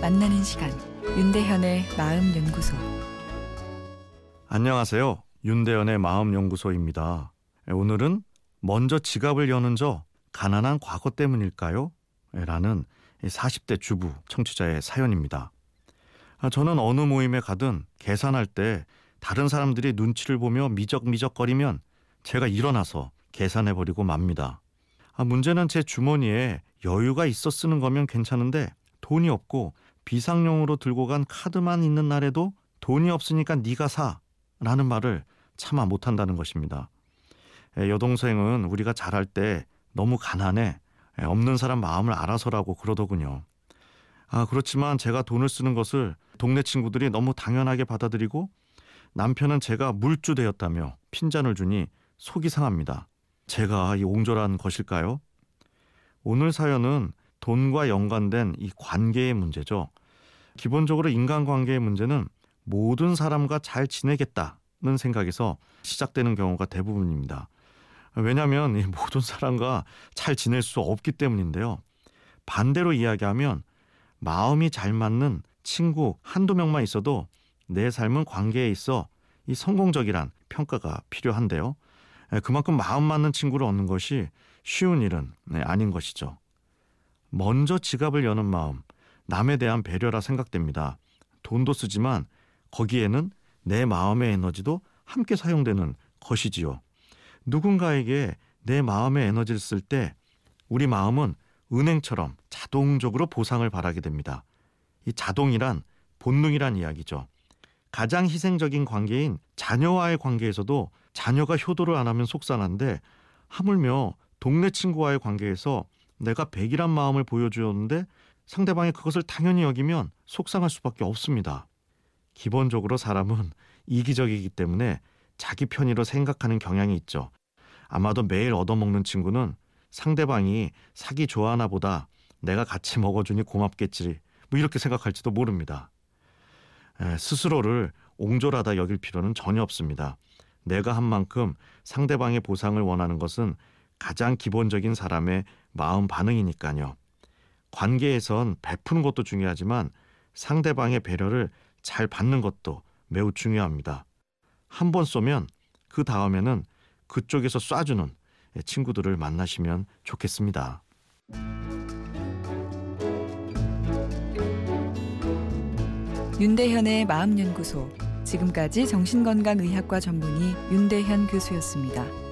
만나는 시간 윤대현의 마음 연구소 안녕하세요. 윤대현의 마음 연구소입니다. 오늘은 먼저 지갑을 여는 저 가난한 과거 때문일까요? 라는 40대 주부 청취자의 사연입니다. 아, 저는 어느 모임에 가든 계산할 때 다른 사람들이 눈치를 보며 미적미적거리면 제가 일어나서 계산해버리고 맙니다. 아, 문제는 제 주머니에 여유가 있어 쓰는 거면 괜찮은데 돈이 없고 비상용으로 들고 간 카드만 있는 날에도 돈이 없으니까 네가 사 라는 말을 차마 못한다는 것입니다. 여동생은 우리가 잘할 때 너무 가난해 없는 사람 마음을 알아서라고 그러더군요. 아, 그렇지만 제가 돈을 쓰는 것을 동네 친구들이 너무 당연하게 받아들이고 남편은 제가 물주되었다며 핀잔을 주니 속이 상합니다. 제가 이 옹졸한 것일까요? 오늘 사연은 돈과 연관된 이 관계의 문제죠. 기본적으로 인간관계의 문제는 모든 사람과 잘 지내겠다는 생각에서 시작되는 경우가 대부분입니다. 왜냐하면 이 모든 사람과 잘 지낼 수 없기 때문인데요. 반대로 이야기하면 마음이 잘 맞는 친구 한두 명만 있어도 내 삶은 관계에 있어 이 성공적이란 평가가 필요한데요. 그만큼 마음 맞는 친구를 얻는 것이 쉬운 일은 네, 아닌 것이죠. 먼저 지갑을 여는 마음, 남에 대한 배려라 생각됩니다. 돈도 쓰지만 거기에는 내 마음의 에너지도 함께 사용되는 것이지요. 누군가에게 내 마음의 에너지를 쓸 때 우리 마음은 은행처럼 자동적으로 보상을 바라게 됩니다. 이 자동이란 본능이란 이야기죠. 가장 희생적인 관계인 자녀와의 관계에서도 자녀가 효도를 안 하면 속상한데 하물며 동네 친구와의 관계에서 내가 백이란 마음을 보여주었는데 상대방이 그것을 당연히 여기면 속상할 수밖에 없습니다. 기본적으로 사람은 이기적이기 때문에 자기 편의로 생각하는 경향이 있죠. 아마도 매일 얻어먹는 친구는 상대방이 사기 좋아하나 보다 내가 같이 먹어주니 고맙겠지 뭐 이렇게 생각할지도 모릅니다. 에, 스스로를 옹졸하다 여길 필요는 전혀 없습니다. 내가 한 만큼 상대방의 보상을 원하는 것은 가장 기본적인 사람의 마음 반응이니까요. 관계에선 베푸는 것도 중요하지만 상대방의 배려를 잘 받는 것도 매우 중요합니다. 한 번 쏘면 그 다음에는 그쪽에서 쏴주는 친구들을 만나시면 좋겠습니다. 윤대현의 마음연구소 지금까지 정신건강의학과 전문의 윤대현 교수였습니다.